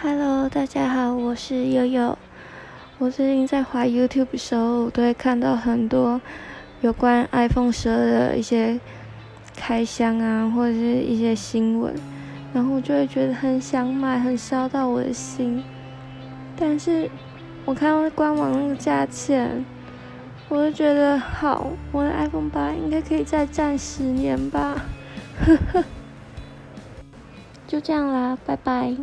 Hello，大家好，我是悠悠。我最近在滑 YouTube 的时候，都会看到很多有关 iPhone 十二的一些开箱啊，或者是一些新闻，然后我就会觉得很想买，很烧到我的心。但是我看到官网那个价钱，我就觉得好，我的 iPhone 八应该可以再战十年吧。呵呵，就这样啦，拜拜。